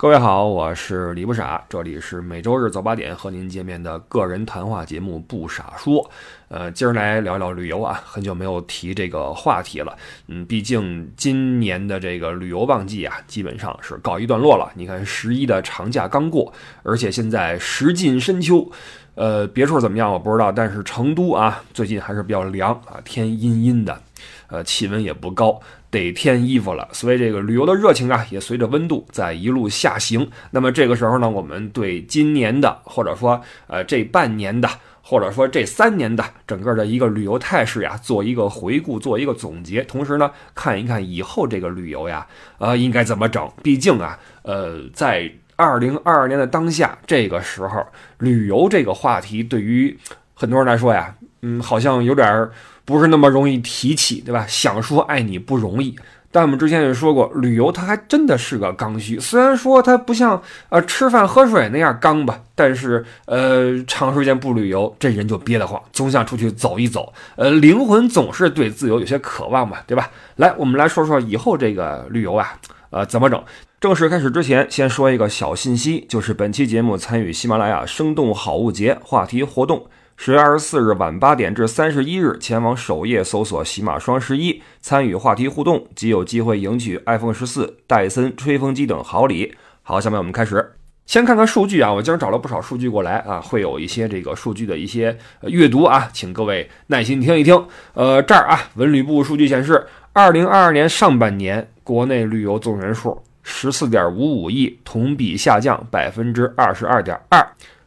各位好，我是李不傻，这里是每周日早八点和您见面的个人谈话节目《不傻说》。呃，今儿来聊聊旅游啊，很久没有提这个话题了。嗯，毕竟今年的这个旅游旺季啊，基本上是告一段落了。你看十一的长假刚过，而且现在时近深秋。呃，别处怎么样我不知道，但是成都啊，最近还是比较凉啊，天阴阴的，呃，气温也不高。得添衣服了，所以这个旅游的热情啊，也随着温度在一路下行。那么这个时候呢，我们对今年的，或者说呃这半年的，或者说这三年的整个的一个旅游态势呀，做一个回顾，做一个总结，同时呢，看一看以后这个旅游呀，呃，应该怎么整？毕竟啊，呃，在二零二二年的当下这个时候，旅游这个话题对于很多人来说呀，嗯，好像有点儿。不是那么容易提起，对吧？想说爱你不容易，但我们之前也说过，旅游它还真的是个刚需。虽然说它不像呃吃饭喝水那样刚吧，但是呃长时间不旅游，这人就憋得慌，总想出去走一走。呃，灵魂总是对自由有些渴望嘛，对吧？来，我们来说说以后这个旅游啊，呃，怎么整？正式开始之前，先说一个小信息，就是本期节目参与喜马拉雅生动好物节话题活动。十月二十四日晚八点至三十一日，前往首页搜索“喜马双十一”，参与话题互动，即有机会赢取 iPhone 十四、戴森吹风机等好礼。好，下面我们开始，先看看数据啊，我今儿找了不少数据过来啊，会有一些这个数据的一些阅读啊，请各位耐心听一听。呃，这儿啊，文旅部数据显示，二零二二年上半年国内旅游总人数十四点五五亿，同比下降百分之二十二点二。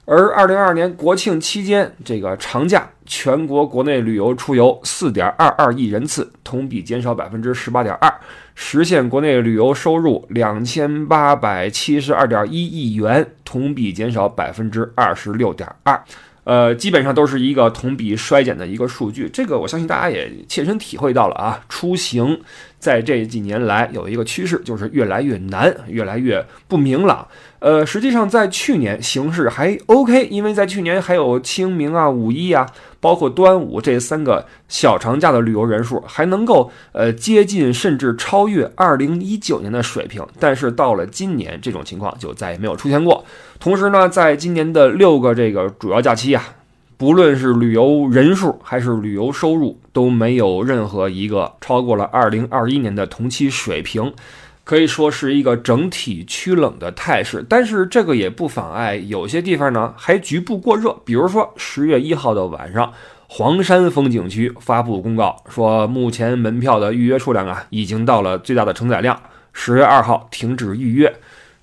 而二零二二年国庆期间，这个长假，全国国内旅游出游四点二二亿人次，同比减少百分之十八点二，实现国内旅游收入两千八百七十二点一亿元，同比减少百分之二十六点二。呃，基本上都是一个同比衰减的一个数据。这个我相信大家也切身体会到了啊，出行在这几年来有一个趋势，就是越来越难，越来越不明朗。呃，实际上在去年形势还 OK，因为在去年还有清明啊、五一啊，包括端午这三个小长假的旅游人数还能够呃接近甚至超越二零一九年的水平。但是到了今年，这种情况就再也没有出现过。同时呢，在今年的六个这个主要假期啊，不论是旅游人数还是旅游收入，都没有任何一个超过了二零二一年的同期水平。可以说是一个整体趋冷的态势，但是这个也不妨碍有些地方呢还局部过热。比如说十月一号的晚上，黄山风景区发布公告说，目前门票的预约数量啊已经到了最大的承载量，十月二号停止预约。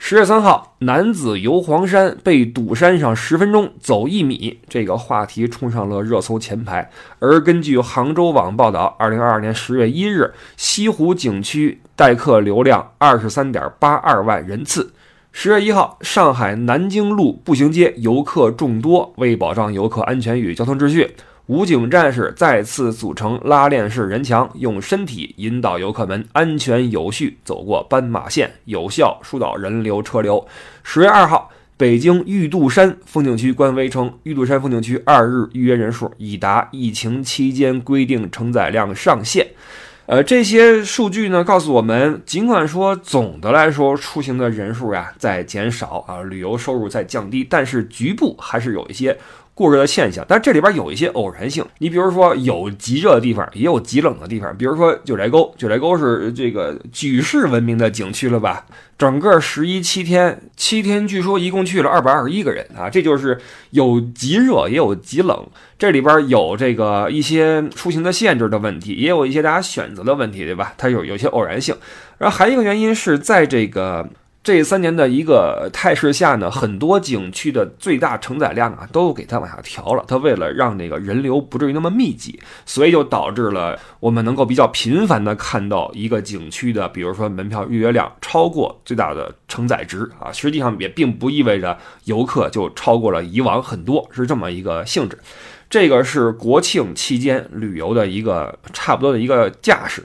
十月三号，男子游黄山被堵山上十分钟走一米，这个话题冲上了热搜前排。而根据杭州网报道，二零二二年十月一日，西湖景区待客流量二十三点八二万人次。十月一号，上海南京路步行街游客众多，为保障游客安全与交通秩序。武警战士再次组成拉链式人墙，用身体引导游客们安全有序走过斑马线，有效疏导人流车流。十月二号，北京玉渡山风景区官微称，玉渡山风景区二日预约人数已达疫情期间规定承载量上限。呃，这些数据呢，告诉我们，尽管说总的来说出行的人数呀在减少啊，旅游收入在降低，但是局部还是有一些。过热的现象，但这里边有一些偶然性。你比如说，有极热的地方，也有极冷的地方。比如说九寨沟，九寨沟是这个举世闻名的景区了吧？整个十一七天，七天据说一共去了二百二十一个人啊！这就是有极热，也有极冷。这里边有这个一些出行的限制的问题，也有一些大家选择的问题，对吧？它有有些偶然性。然后还有一个原因是在这个。这三年的一个态势下呢，很多景区的最大承载量啊都给它往下调了。它为了让那个人流不至于那么密集，所以就导致了我们能够比较频繁的看到一个景区的，比如说门票预约量超过最大的承载值啊。实际上也并不意味着游客就超过了以往很多，是这么一个性质。这个是国庆期间旅游的一个差不多的一个架势。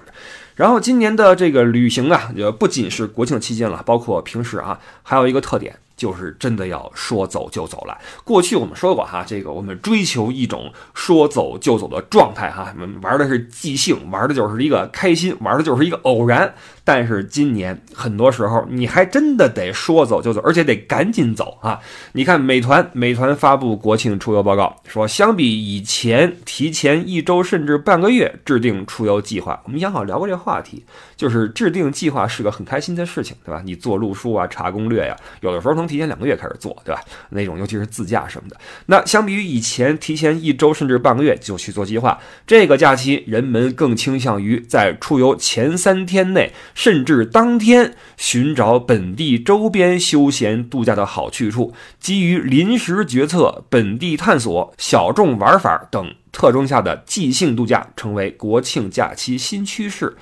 然后今年的这个旅行啊，也不仅是国庆期间了，包括平时啊，还有一个特点，就是真的要说走就走了。过去我们说过哈，这个我们追求一种说走就走的状态哈，我们玩的是即兴，玩的就是一个开心，玩的就是一个偶然。但是今年很多时候你还真的得说走就走，而且得赶紧走啊！你看美团，美团发布国庆出游报告，说相比以前提前一周甚至半个月制定出游计划，我们讲好聊过这个话题，就是制定计划是个很开心的事情，对吧？你做路书啊，查攻略呀，有的时候能提前两个月开始做，对吧？那种尤其是自驾什么的，那相比于以前提前一周甚至半个月就去做计划，这个假期人们更倾向于在出游前三天内，甚至当天寻找本地周边休闲度假的好去处，基于临时决策、本地探索、小众玩法等特征下的即兴度假，成为国庆假期新趋势。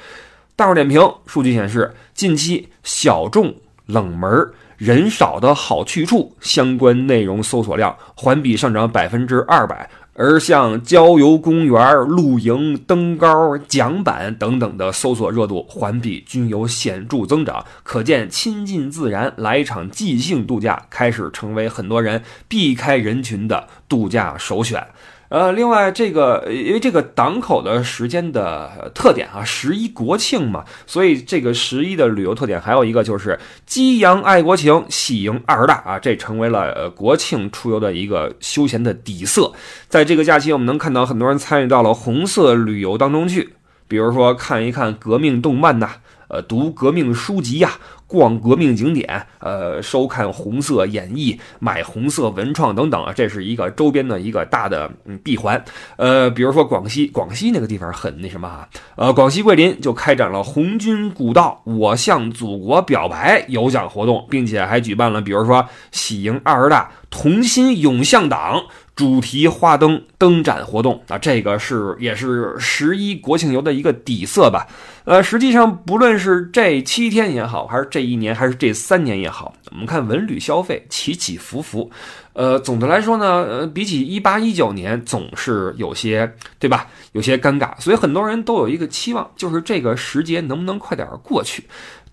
大众点评数据显示，近期小众、冷门、人少的好去处相关内容搜索量环比上涨百分之二百。而像郊游公园、露营、登高、桨板等等的搜索热度环比均有显著增长，可见亲近自然、来一场即兴度假开始成为很多人避开人群的度假首选。呃，另外这个，因为这个档口的时间的特点啊，十一国庆嘛，所以这个十一的旅游特点还有一个就是激扬爱国情，喜迎二十大啊，这成为了国庆出游的一个休闲的底色。在这个假期，我们能看到很多人参与到了红色旅游当中去，比如说看一看革命动漫呐，呃，读革命书籍呀。逛革命景点，呃，收看红色演艺，买红色文创等等啊，这是一个周边的一个大的嗯闭环。呃，比如说广西，广西那个地方很那什么啊，呃，广西桂林就开展了红军古道，我向祖国表白有奖活动，并且还举办了比如说喜迎二十大，同心涌向党。主题花灯灯展活动啊，这个是也是十一国庆游的一个底色吧。呃，实际上不论是这七天也好，还是这一年，还是这三年也好，我们看文旅消费起起伏伏。呃，总的来说呢，呃，比起一八一九年，总是有些对吧？有些尴尬，所以很多人都有一个期望，就是这个时节能不能快点过去。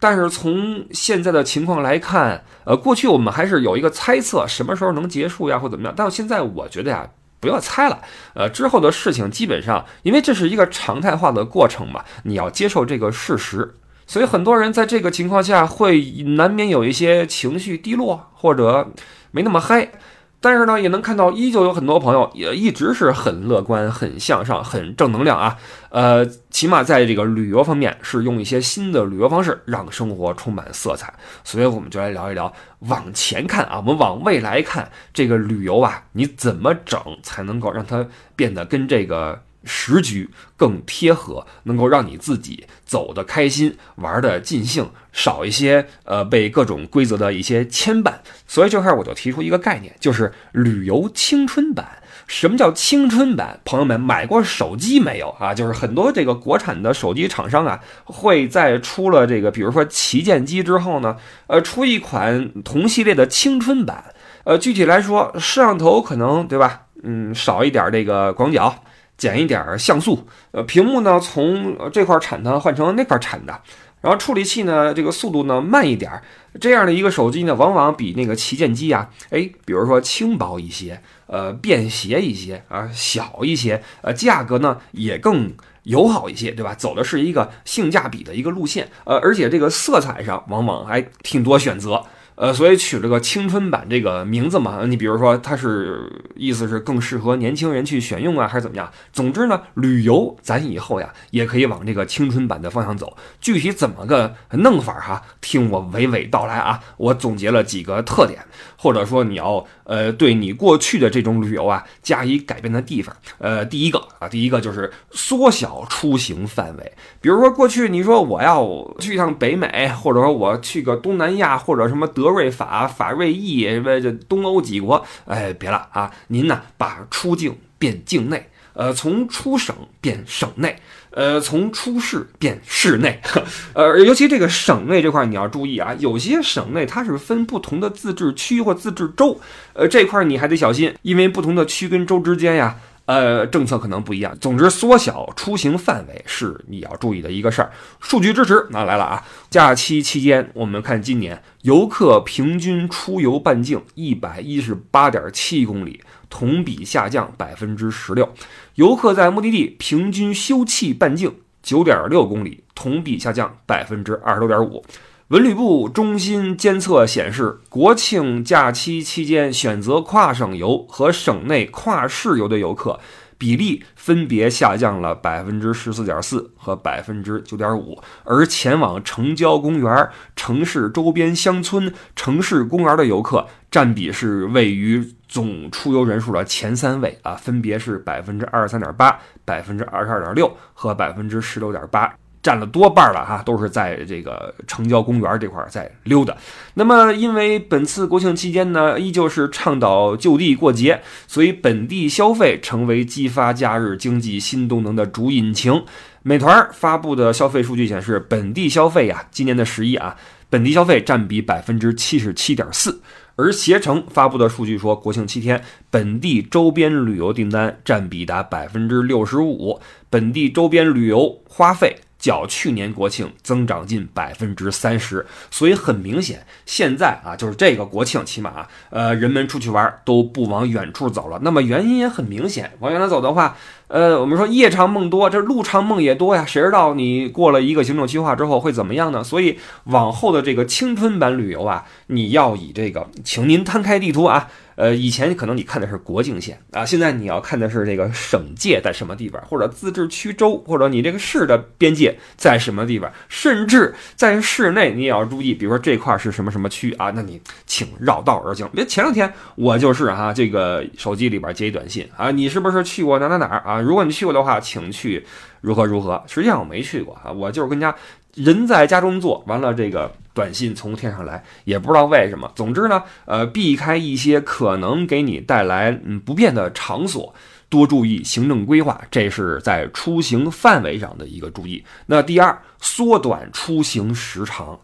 但是从现在的情况来看，呃，过去我们还是有一个猜测，什么时候能结束呀，或怎么样。但现在我觉得呀，不要猜了。呃，之后的事情基本上，因为这是一个常态化的过程嘛，你要接受这个事实。所以很多人在这个情况下会难免有一些情绪低落，或者没那么嗨。但是呢，也能看到，依旧有很多朋友也一直是很乐观、很向上、很正能量啊。呃，起码在这个旅游方面，是用一些新的旅游方式让生活充满色彩。所以我们就来聊一聊，往前看啊，我们往未来看，这个旅游啊，你怎么整才能够让它变得跟这个。时局更贴合，能够让你自己走得开心，玩得尽兴，少一些呃被各种规则的一些牵绊。所以这块我就提出一个概念，就是旅游青春版。什么叫青春版？朋友们买过手机没有啊？就是很多这个国产的手机厂商啊，会在出了这个，比如说旗舰机之后呢，呃，出一款同系列的青春版。呃，具体来说，摄像头可能对吧？嗯，少一点这个广角。减一点像素，呃，屏幕呢从这块产的换成那块产的，然后处理器呢这个速度呢慢一点，这样的一个手机呢往往比那个旗舰机啊，哎，比如说轻薄一些，呃，便携一些啊，小一些，呃，价格呢也更友好一些，对吧？走的是一个性价比的一个路线，呃，而且这个色彩上往往还挺多选择。呃，所以取了个青春版这个名字嘛，你比如说它是意思是更适合年轻人去选用啊，还是怎么样？总之呢，旅游咱以后呀也可以往这个青春版的方向走。具体怎么个弄法哈，听我娓娓道来啊。我总结了几个特点，或者说你要呃对你过去的这种旅游啊加以改变的地方。呃，第一个啊，第一个就是缩小出行范围。比如说过去你说我要去一趟北美，或者说我去个东南亚，或者什么德。瑞法、法瑞意，什么这东欧几国？哎，别了啊！您呢，把出境变境内，呃，从出省变省内，呃，从出市变市内，呃，尤其这个省内这块你要注意啊，有些省内它是分不同的自治区或自治州，呃，这块你还得小心，因为不同的区跟州之间呀。呃，政策可能不一样。总之，缩小出行范围是你要注意的一个事儿。数据支持，那来了啊！假期期间，我们看今年游客平均出游半径一百一十八点七公里，同比下降百分之十六。游客在目的地平均休憩半径九点六公里，同比下降百分之二十六点五。文旅部中心监测显示，国庆假期期间选择跨省游和省内跨市游的游客。比例分别下降了百分之十四点四和百分之九点五，而前往城郊公园、城市周边乡村、城市公园的游客占比是位于总出游人数的前三位啊，分别是百分之二十三点八、百分之二十二点六和百分之十六点八。占了多半了哈，都是在这个城郊公园这块在溜达。那么，因为本次国庆期间呢，依旧是倡导就地过节，所以本地消费成为激发假日经济新动能的主引擎。美团发布的消费数据显示，本地消费呀，今年的十一啊，本地消费占比百分之七十七点四。而携程发布的数据说，国庆七天本地周边旅游订单占比达百分之六十五，本地周边旅游花费。较去年国庆增长近百分之三十，所以很明显，现在啊，就是这个国庆，起码呃，人们出去玩都不往远处走了。那么原因也很明显，往远了走的话，呃，我们说夜长梦多，这路长梦也多呀。谁知道你过了一个行程计划之后会怎么样呢？所以往后的这个青春版旅游啊，你要以这个，请您摊开地图啊。呃，以前可能你看的是国境线啊，现在你要看的是这个省界在什么地方，或者自治区州，或者你这个市的边界在什么地方，甚至在市内你也要注意，比如说这块儿是什么什么区啊，那你请绕道而行。别前两天我就是哈，这个手机里边接一短信啊，你是不是去过哪哪哪儿啊？如果你去过的话，请去如何如何。实际上我没去过啊，我就是跟家。人在家中坐，完了这个短信从天上来，也不知道为什么。总之呢，呃，避开一些可能给你带来嗯不便的场所，多注意行政规划，这是在出行范围上的一个注意。那第二，缩短出行时长，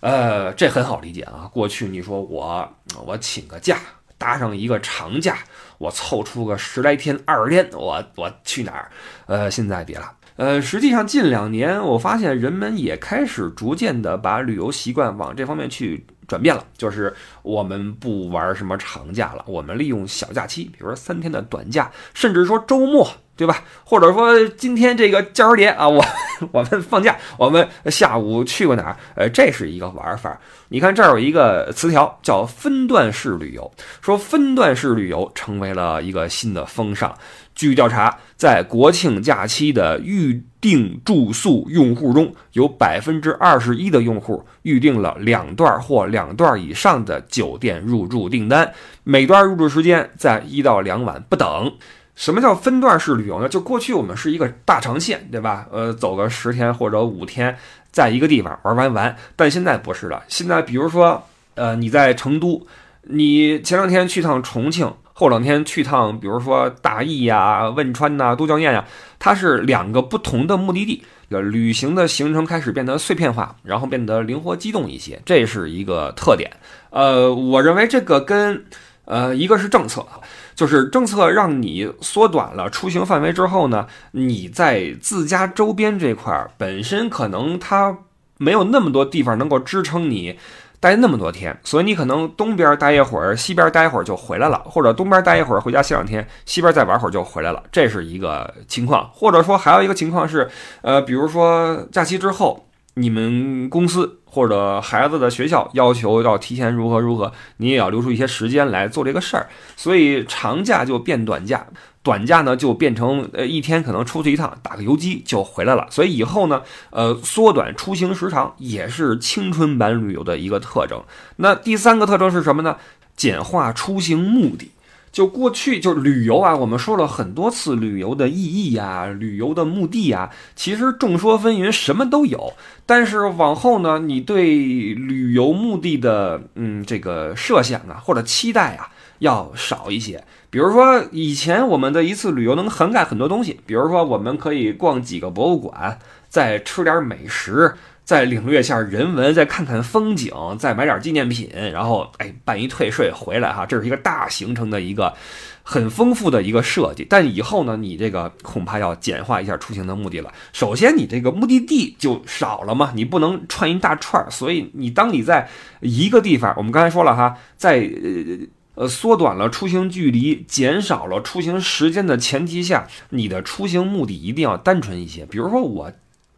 呃，这很好理解啊。过去你说我我请个假，搭上一个长假，我凑出个十来天、二十天，我我去哪儿？呃，现在别了。呃，实际上近两年，我发现人们也开始逐渐的把旅游习惯往这方面去转变了，就是我们不玩什么长假了，我们利用小假期，比如说三天的短假，甚至说周末，对吧？或者说今天这个教师节啊，我 我们放假，我们下午去过哪儿？呃，这是一个玩法。你看这儿有一个词条叫分段式旅游，说分段式旅游成为了一个新的风尚。据调查，在国庆假期的预订住宿用户中，有百分之二十一的用户预订了两段或两段以上的酒店入住订单，每段入住时间在一到两晚不等。什么叫分段式旅游呢？就过去我们是一个大长线，对吧？呃，走个十天或者五天，在一个地方玩完完。但现在不是了，现在比如说，呃，你在成都，你前两天去趟重庆。后两天去趟，比如说大邑呀、汶川呐、都江堰呀，它是两个不同的目的地，呃旅行的行程开始变得碎片化，然后变得灵活机动一些，这是一个特点。呃，我认为这个跟呃一个是政策，就是政策让你缩短了出行范围之后呢，你在自家周边这块本身可能它没有那么多地方能够支撑你。待那么多天，所以你可能东边待一会儿，西边待一会儿就回来了，或者东边待一会儿回家歇两天，西边再玩会儿就回来了，这是一个情况。或者说还有一个情况是，呃，比如说假期之后，你们公司或者孩子的学校要求要提前如何如何，你也要留出一些时间来做这个事儿，所以长假就变短假。短假呢就变成呃一天可能出去一趟打个游击就回来了，所以以后呢呃缩短出行时长也是青春版旅游的一个特征。那第三个特征是什么呢？简化出行目的。就过去就旅游啊，我们说了很多次旅游的意义呀，旅游的目的呀，其实众说纷纭，什么都有。但是往后呢，你对旅游目的的嗯这个设想啊或者期待啊要少一些。比如说，以前我们的一次旅游能涵盖很多东西，比如说我们可以逛几个博物馆，再吃点美食，再领略一下人文，再看看风景，再买点纪念品，然后哎办一退税回来哈，这是一个大行程的一个很丰富的一个设计。但以后呢，你这个恐怕要简化一下出行的目的了。首先，你这个目的地就少了嘛，你不能串一大串儿，所以你当你在一个地方，我们刚才说了哈，在呃。呃，缩短了出行距离，减少了出行时间的前提下，你的出行目的一定要单纯一些。比如说，我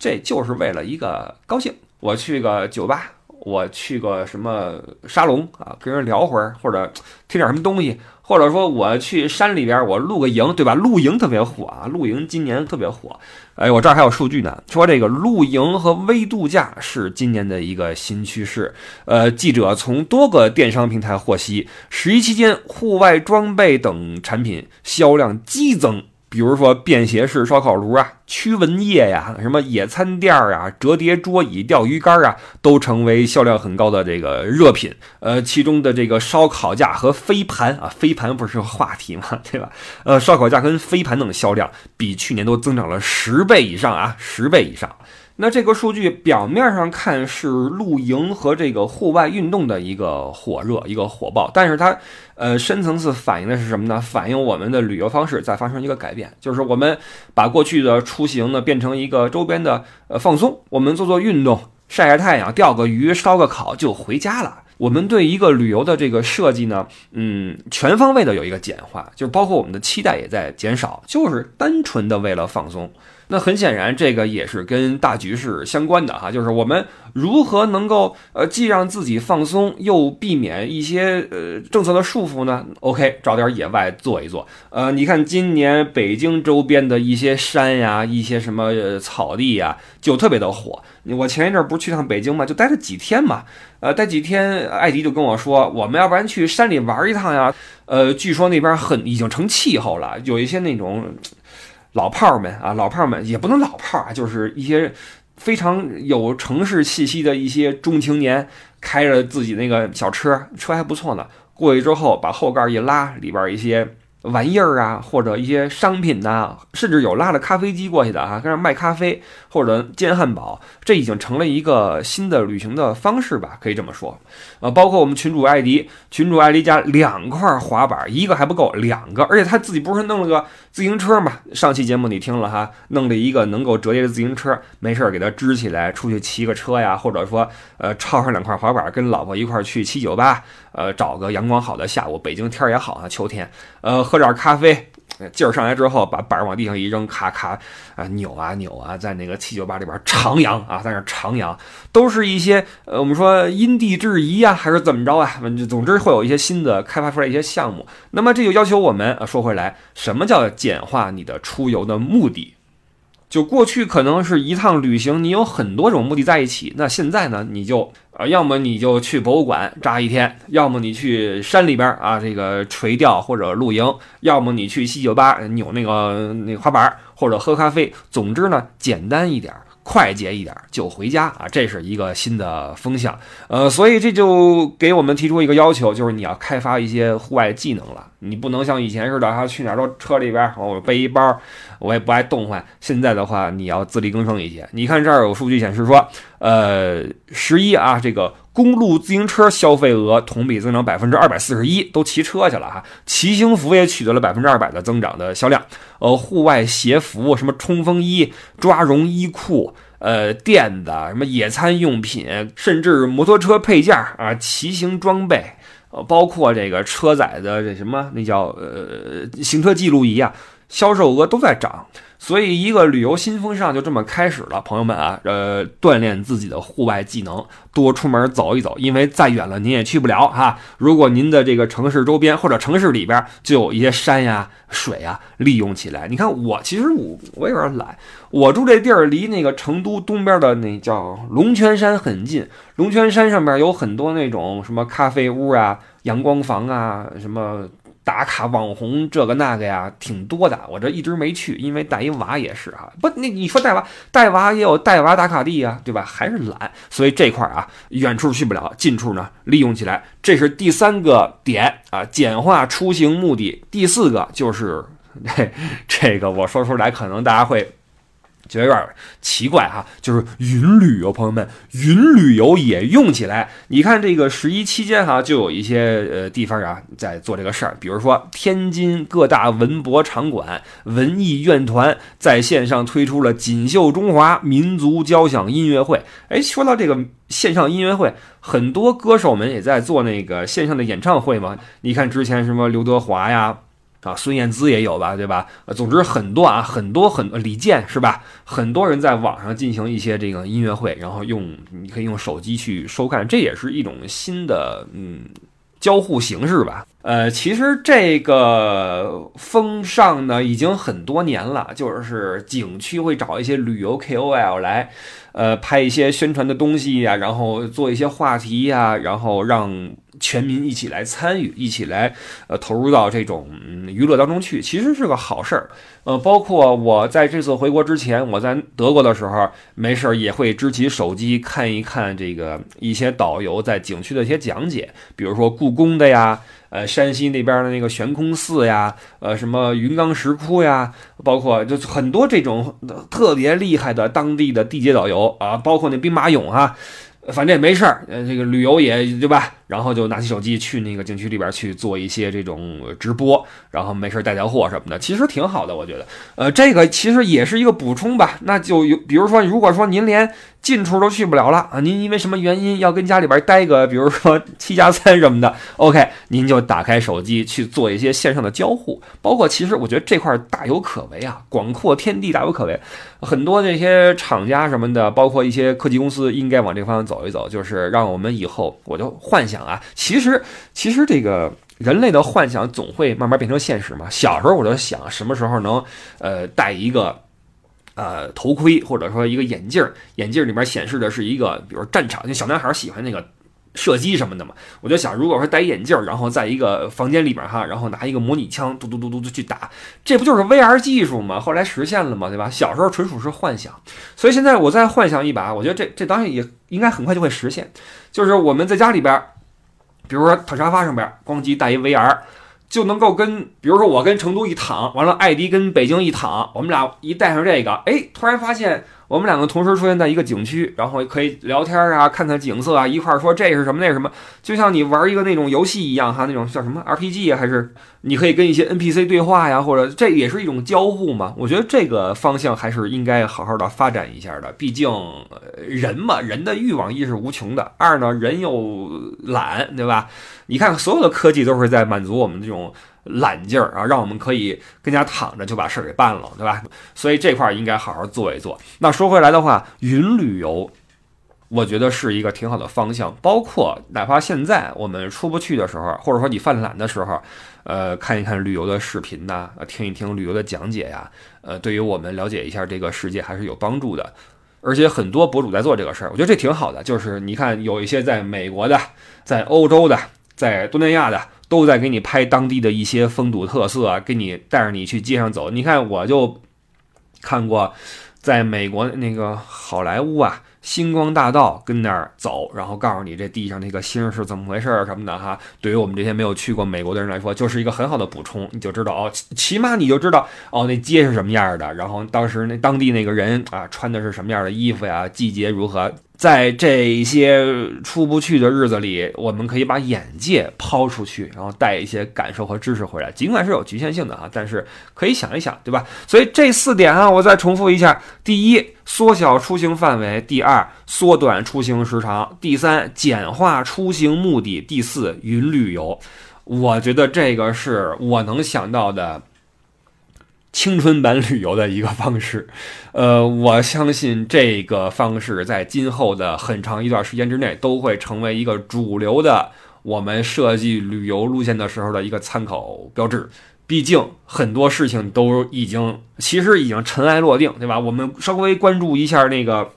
这就是为了一个高兴。我去个酒吧，我去个什么沙龙啊，跟人聊会儿，或者听点什么东西，或者说我去山里边，我露个营，对吧？露营特别火啊，露营今年特别火。哎，我这儿还有数据呢，说这个露营和微度假是今年的一个新趋势。呃，记者从多个电商平台获悉，十一期间户外装备等产品销量激增。比如说便携式烧烤炉啊、驱蚊液呀、什么野餐垫啊、折叠桌椅、钓鱼竿啊，都成为销量很高的这个热品。呃，其中的这个烧烤架和飞盘啊，飞盘不是话题嘛，对吧？呃，烧烤架跟飞盘等销量比去年都增长了十倍以上啊，十倍以上。那这个数据表面上看是露营和这个户外运动的一个火热、一个火爆，但是它，呃，深层次反映的是什么呢？反映我们的旅游方式在发生一个改变，就是我们把过去的出行呢变成一个周边的呃放松，我们做做运动、晒晒太阳、钓个鱼、烧个烤就回家了。我们对一个旅游的这个设计呢，嗯，全方位的有一个简化，就是包括我们的期待也在减少，就是单纯的为了放松。那很显然，这个也是跟大局势相关的哈，就是我们如何能够呃既让自己放松，又避免一些呃政策的束缚呢？OK，找点野外做一做。呃，你看今年北京周边的一些山呀，一些什么草地呀，就特别的火。我前一阵不是去趟北京嘛，就待了几天嘛。呃，待几天，艾迪就跟我说，我们要不然去山里玩一趟呀？呃，据说那边很已经成气候了，有一些那种。老炮儿们啊，老炮儿们也不能老炮儿啊，就是一些非常有城市气息的一些中青年，开着自己那个小车，车还不错呢。过去之后，把后盖一拉，里边一些。玩意儿啊，或者一些商品呐，甚至有拉着咖啡机过去的啊，跟那卖咖啡或者煎汉堡，这已经成了一个新的旅行的方式吧，可以这么说。呃，包括我们群主艾迪，群主艾迪家两块滑板，一个还不够，两个，而且他自己不是弄了个自行车嘛？上期节目你听了哈，弄了一个能够折叠的自行车，没事儿给他支起来出去骑个车呀，或者说呃抄上两块滑板，跟老婆一块去七九八，呃，找个阳光好的下午，北京天儿也好啊，秋天，呃。喝点咖啡，劲儿上来之后，把板儿往地上一扔，咔咔啊扭啊扭啊，在那个七九八里边徜徉啊，在那徜徉，都是一些呃，我们说因地制宜啊，还是怎么着啊？总之会有一些新的开发出来一些项目。那么这就要求我们啊说回来，什么叫简化你的出游的目的？就过去可能是一趟旅行，你有很多种目的在一起。那现在呢，你就呃，要么你就去博物馆扎一天，要么你去山里边啊，这个垂钓或者露营，要么你去西酒吧扭那个那个滑板或者喝咖啡。总之呢，简单一点。快捷一点就回家啊，这是一个新的风向，呃，所以这就给我们提出一个要求，就是你要开发一些户外技能了。你不能像以前似的，哈，去哪儿都车里边，我背一包，我也不爱动换。现在的话，你要自力更生一些。你看这儿有数据显示说，呃，十一啊，这个公路自行车消费额同比增长百分之二百四十一，都骑车去了哈。骑行服也取得了百分之二百的增长的销量。呃，户外鞋服，什么冲锋衣、抓绒衣裤，呃，垫子，什么野餐用品，甚至摩托车配件啊，骑行装备。呃，包括这个车载的这什么，那叫呃行车记录仪啊，销售额都在涨。所以，一个旅游新风尚就这么开始了，朋友们啊，呃，锻炼自己的户外技能，多出门走一走，因为再远了您也去不了哈。如果您的这个城市周边或者城市里边就有一些山呀、水呀，利用起来。你看我，其实我我有点懒，我住这地儿离那个成都东边的那叫龙泉山很近，龙泉山上面有很多那种什么咖啡屋啊、阳光房啊，什么。打卡网红这个那个呀，挺多的。我这一直没去，因为带一娃也是啊。不，那你说带娃带娃也有带娃打卡地呀，对吧？还是懒，所以这块啊，远处去不了，近处呢利用起来。这是第三个点啊，简化出行目的。第四个就是 这个，我说出来可能大家会。觉得有点奇怪哈，就是云旅游，朋友们，云旅游也用起来。你看这个十一期间哈，就有一些呃地方啊在做这个事儿，比如说天津各大文博场馆、文艺院团在线上推出了《锦绣中华》民族交响音乐会。哎，说到这个线上音乐会，很多歌手们也在做那个线上的演唱会嘛。你看之前什么刘德华呀。啊，孙燕姿也有吧，对吧？呃，总之很多啊，很多很李健是吧？很多人在网上进行一些这个音乐会，然后用你可以用手机去收看，这也是一种新的嗯交互形式吧。呃，其实这个风尚呢已经很多年了，就是景区会找一些旅游 KOL 来，呃，拍一些宣传的东西呀，然后做一些话题呀，然后让。全民一起来参与，一起来呃投入到这种娱乐当中去，其实是个好事儿。呃，包括我在这次回国之前，我在德国的时候，没事儿也会支起手机看一看这个一些导游在景区的一些讲解，比如说故宫的呀，呃，山西那边的那个悬空寺呀，呃，什么云冈石窟呀，包括就很多这种特别厉害的当地的地接导游啊，包括那兵马俑啊。反正也没事儿，呃，这个旅游也对吧？然后就拿起手机去那个景区里边去做一些这种直播，然后没事带带货什么的，其实挺好的，我觉得。呃，这个其实也是一个补充吧。那就有，比如说，如果说您连近处都去不了了啊，您因为什么原因要跟家里边待个，比如说 七加三什么的，OK，您就打开手机去做一些线上的交互。包括其实我觉得这块大有可为啊，广阔天地大有可为。很多这些厂家什么的，包括一些科技公司，应该往这方向走一走，就是让我们以后，我就幻想啊，其实其实这个人类的幻想总会慢慢变成现实嘛。小时候我就想，什么时候能呃戴一个呃头盔，或者说一个眼镜，眼镜里面显示的是一个，比如战场，就小男孩喜欢那个。射击什么的嘛，我就想，如果说戴眼镜，然后在一个房间里边哈，然后拿一个模拟枪，嘟嘟嘟嘟的去打，这不就是 VR 技术吗？后来实现了嘛，对吧？小时候纯属是幻想，所以现在我再幻想一把，我觉得这这当然也应该很快就会实现，就是我们在家里边，比如说躺沙发上边，咣叽带一 VR。就能够跟，比如说我跟成都一躺，完了艾迪跟北京一躺，我们俩一带上这个，哎，突然发现我们两个同时出现在一个景区，然后可以聊天啊，看看景色啊，一块儿说这是什么那是什么，就像你玩一个那种游戏一样哈，那种叫什么 RPG 啊，还是你可以跟一些 NPC 对话呀，或者这也是一种交互嘛。我觉得这个方向还是应该好好的发展一下的，毕竟人嘛，人的欲望一是无穷的，二呢人又懒，对吧？你看，所有的科技都是在满足我们这种懒劲儿啊，让我们可以跟家躺着就把事儿给办了，对吧？所以这块儿应该好好做一做。那说回来的话，云旅游，我觉得是一个挺好的方向。包括哪怕现在我们出不去的时候，或者说你犯懒的时候，呃，看一看旅游的视频呐，听一听旅游的讲解呀，呃，对于我们了解一下这个世界还是有帮助的。而且很多博主在做这个事儿，我觉得这挺好的。就是你看，有一些在美国的，在欧洲的。在东南亚的都在给你拍当地的一些风土特色啊，给你带着你去街上走。你看，我就看过，在美国那个好莱坞啊，星光大道跟那儿走，然后告诉你这地上那个星是怎么回事儿什么的哈。对于我们这些没有去过美国的人来说，就是一个很好的补充，你就知道哦，起码你就知道哦，那街是什么样的，然后当时那当地那个人啊穿的是什么样的衣服呀，季节如何。在这些出不去的日子里，我们可以把眼界抛出去，然后带一些感受和知识回来。尽管是有局限性的啊，但是可以想一想，对吧？所以这四点啊，我再重复一下：第一，缩小出行范围；第二，缩短出行时长；第三，简化出行目的；第四，云旅游。我觉得这个是我能想到的。青春版旅游的一个方式，呃，我相信这个方式在今后的很长一段时间之内都会成为一个主流的我们设计旅游路线的时候的一个参考标志。毕竟很多事情都已经其实已经尘埃落定，对吧？我们稍微关注一下那个。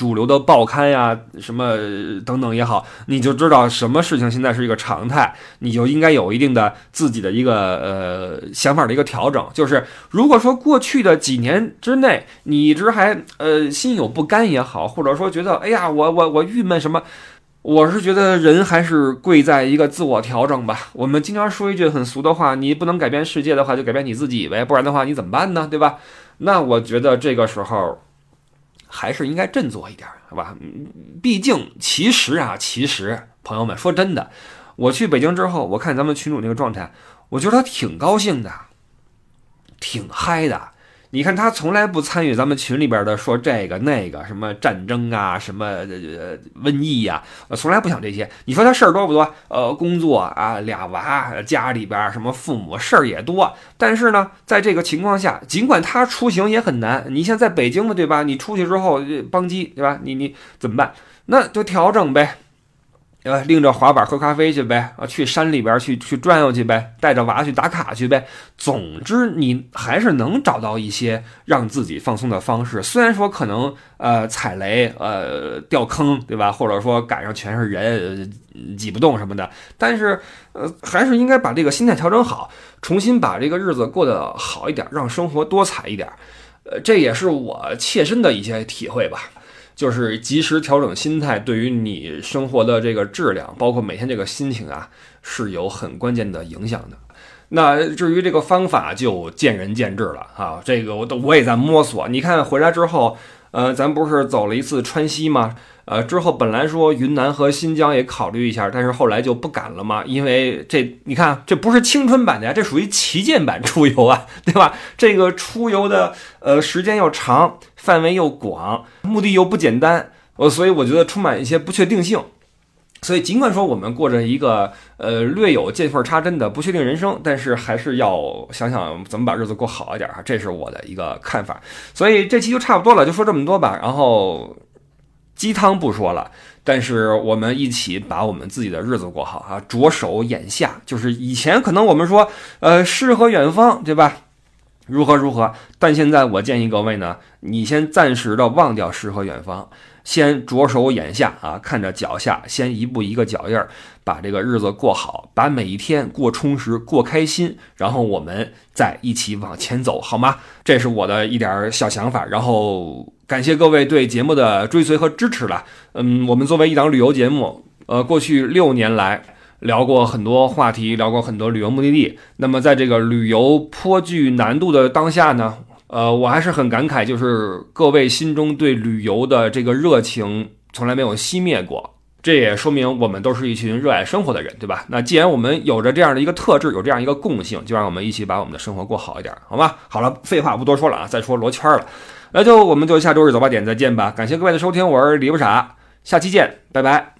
主流的报刊呀，什么等等也好，你就知道什么事情现在是一个常态，你就应该有一定的自己的一个呃想法的一个调整。就是如果说过去的几年之内，你一直还呃心有不甘也好，或者说觉得哎呀我我我郁闷什么，我是觉得人还是贵在一个自我调整吧。我们经常说一句很俗的话，你不能改变世界的话，就改变你自己呗，不然的话你怎么办呢？对吧？那我觉得这个时候。还是应该振作一点，好吧？毕竟，其实啊，其实，朋友们说真的，我去北京之后，我看咱们群主那个状态，我觉得他挺高兴的，挺嗨的。你看他从来不参与咱们群里边的说这个那个什么战争啊，什么呃瘟疫呀，从来不想这些。你说他事儿多不多？呃，工作啊，俩娃，家里边什么父母事儿也多。但是呢，在这个情况下，尽管他出行也很难，你像在北京嘛，对吧？你出去之后邦机，对吧？你你怎么办？那就调整呗。对吧？拎着滑板喝咖啡去呗，啊，去山里边去去转悠去呗，带着娃去打卡去呗。总之，你还是能找到一些让自己放松的方式。虽然说可能呃踩雷，呃掉坑，对吧？或者说赶上全是人挤不动什么的，但是呃还是应该把这个心态调整好，重新把这个日子过得好一点，让生活多彩一点。呃，这也是我切身的一些体会吧。就是及时调整心态，对于你生活的这个质量，包括每天这个心情啊，是有很关键的影响的。那至于这个方法，就见仁见智了啊。这个我都我也在摸索。你看回来之后，呃，咱不是走了一次川西吗？呃，之后本来说云南和新疆也考虑一下，但是后来就不敢了嘛，因为这你看，这不是青春版的呀，这属于旗舰版出游啊，对吧？这个出游的呃时间又长，范围又广，目的又不简单，呃，所以我觉得充满一些不确定性。所以尽管说我们过着一个呃略有见缝插针的不确定人生，但是还是要想想怎么把日子过好一点啊，这是我的一个看法。所以这期就差不多了，就说这么多吧，然后。鸡汤不说了，但是我们一起把我们自己的日子过好啊！着手眼下，就是以前可能我们说，呃，诗和远方，对吧？如何如何？但现在我建议各位呢，你先暂时的忘掉诗和远方，先着手眼下啊，看着脚下，先一步一个脚印儿，把这个日子过好，把每一天过充实、过开心，然后我们再一起往前走，好吗？这是我的一点儿小想法，然后。感谢各位对节目的追随和支持了。嗯，我们作为一档旅游节目，呃，过去六年来聊过很多话题，聊过很多旅游目的地。那么，在这个旅游颇具难度的当下呢，呃，我还是很感慨，就是各位心中对旅游的这个热情从来没有熄灭过。这也说明我们都是一群热爱生活的人，对吧？那既然我们有着这样的一个特质，有这样一个共性，就让我们一起把我们的生活过好一点，好吗？好了，废话不多说了啊，再说罗圈了。那就我们就下周日早八点再见吧。感谢各位的收听，我是李不傻，下期见，拜拜。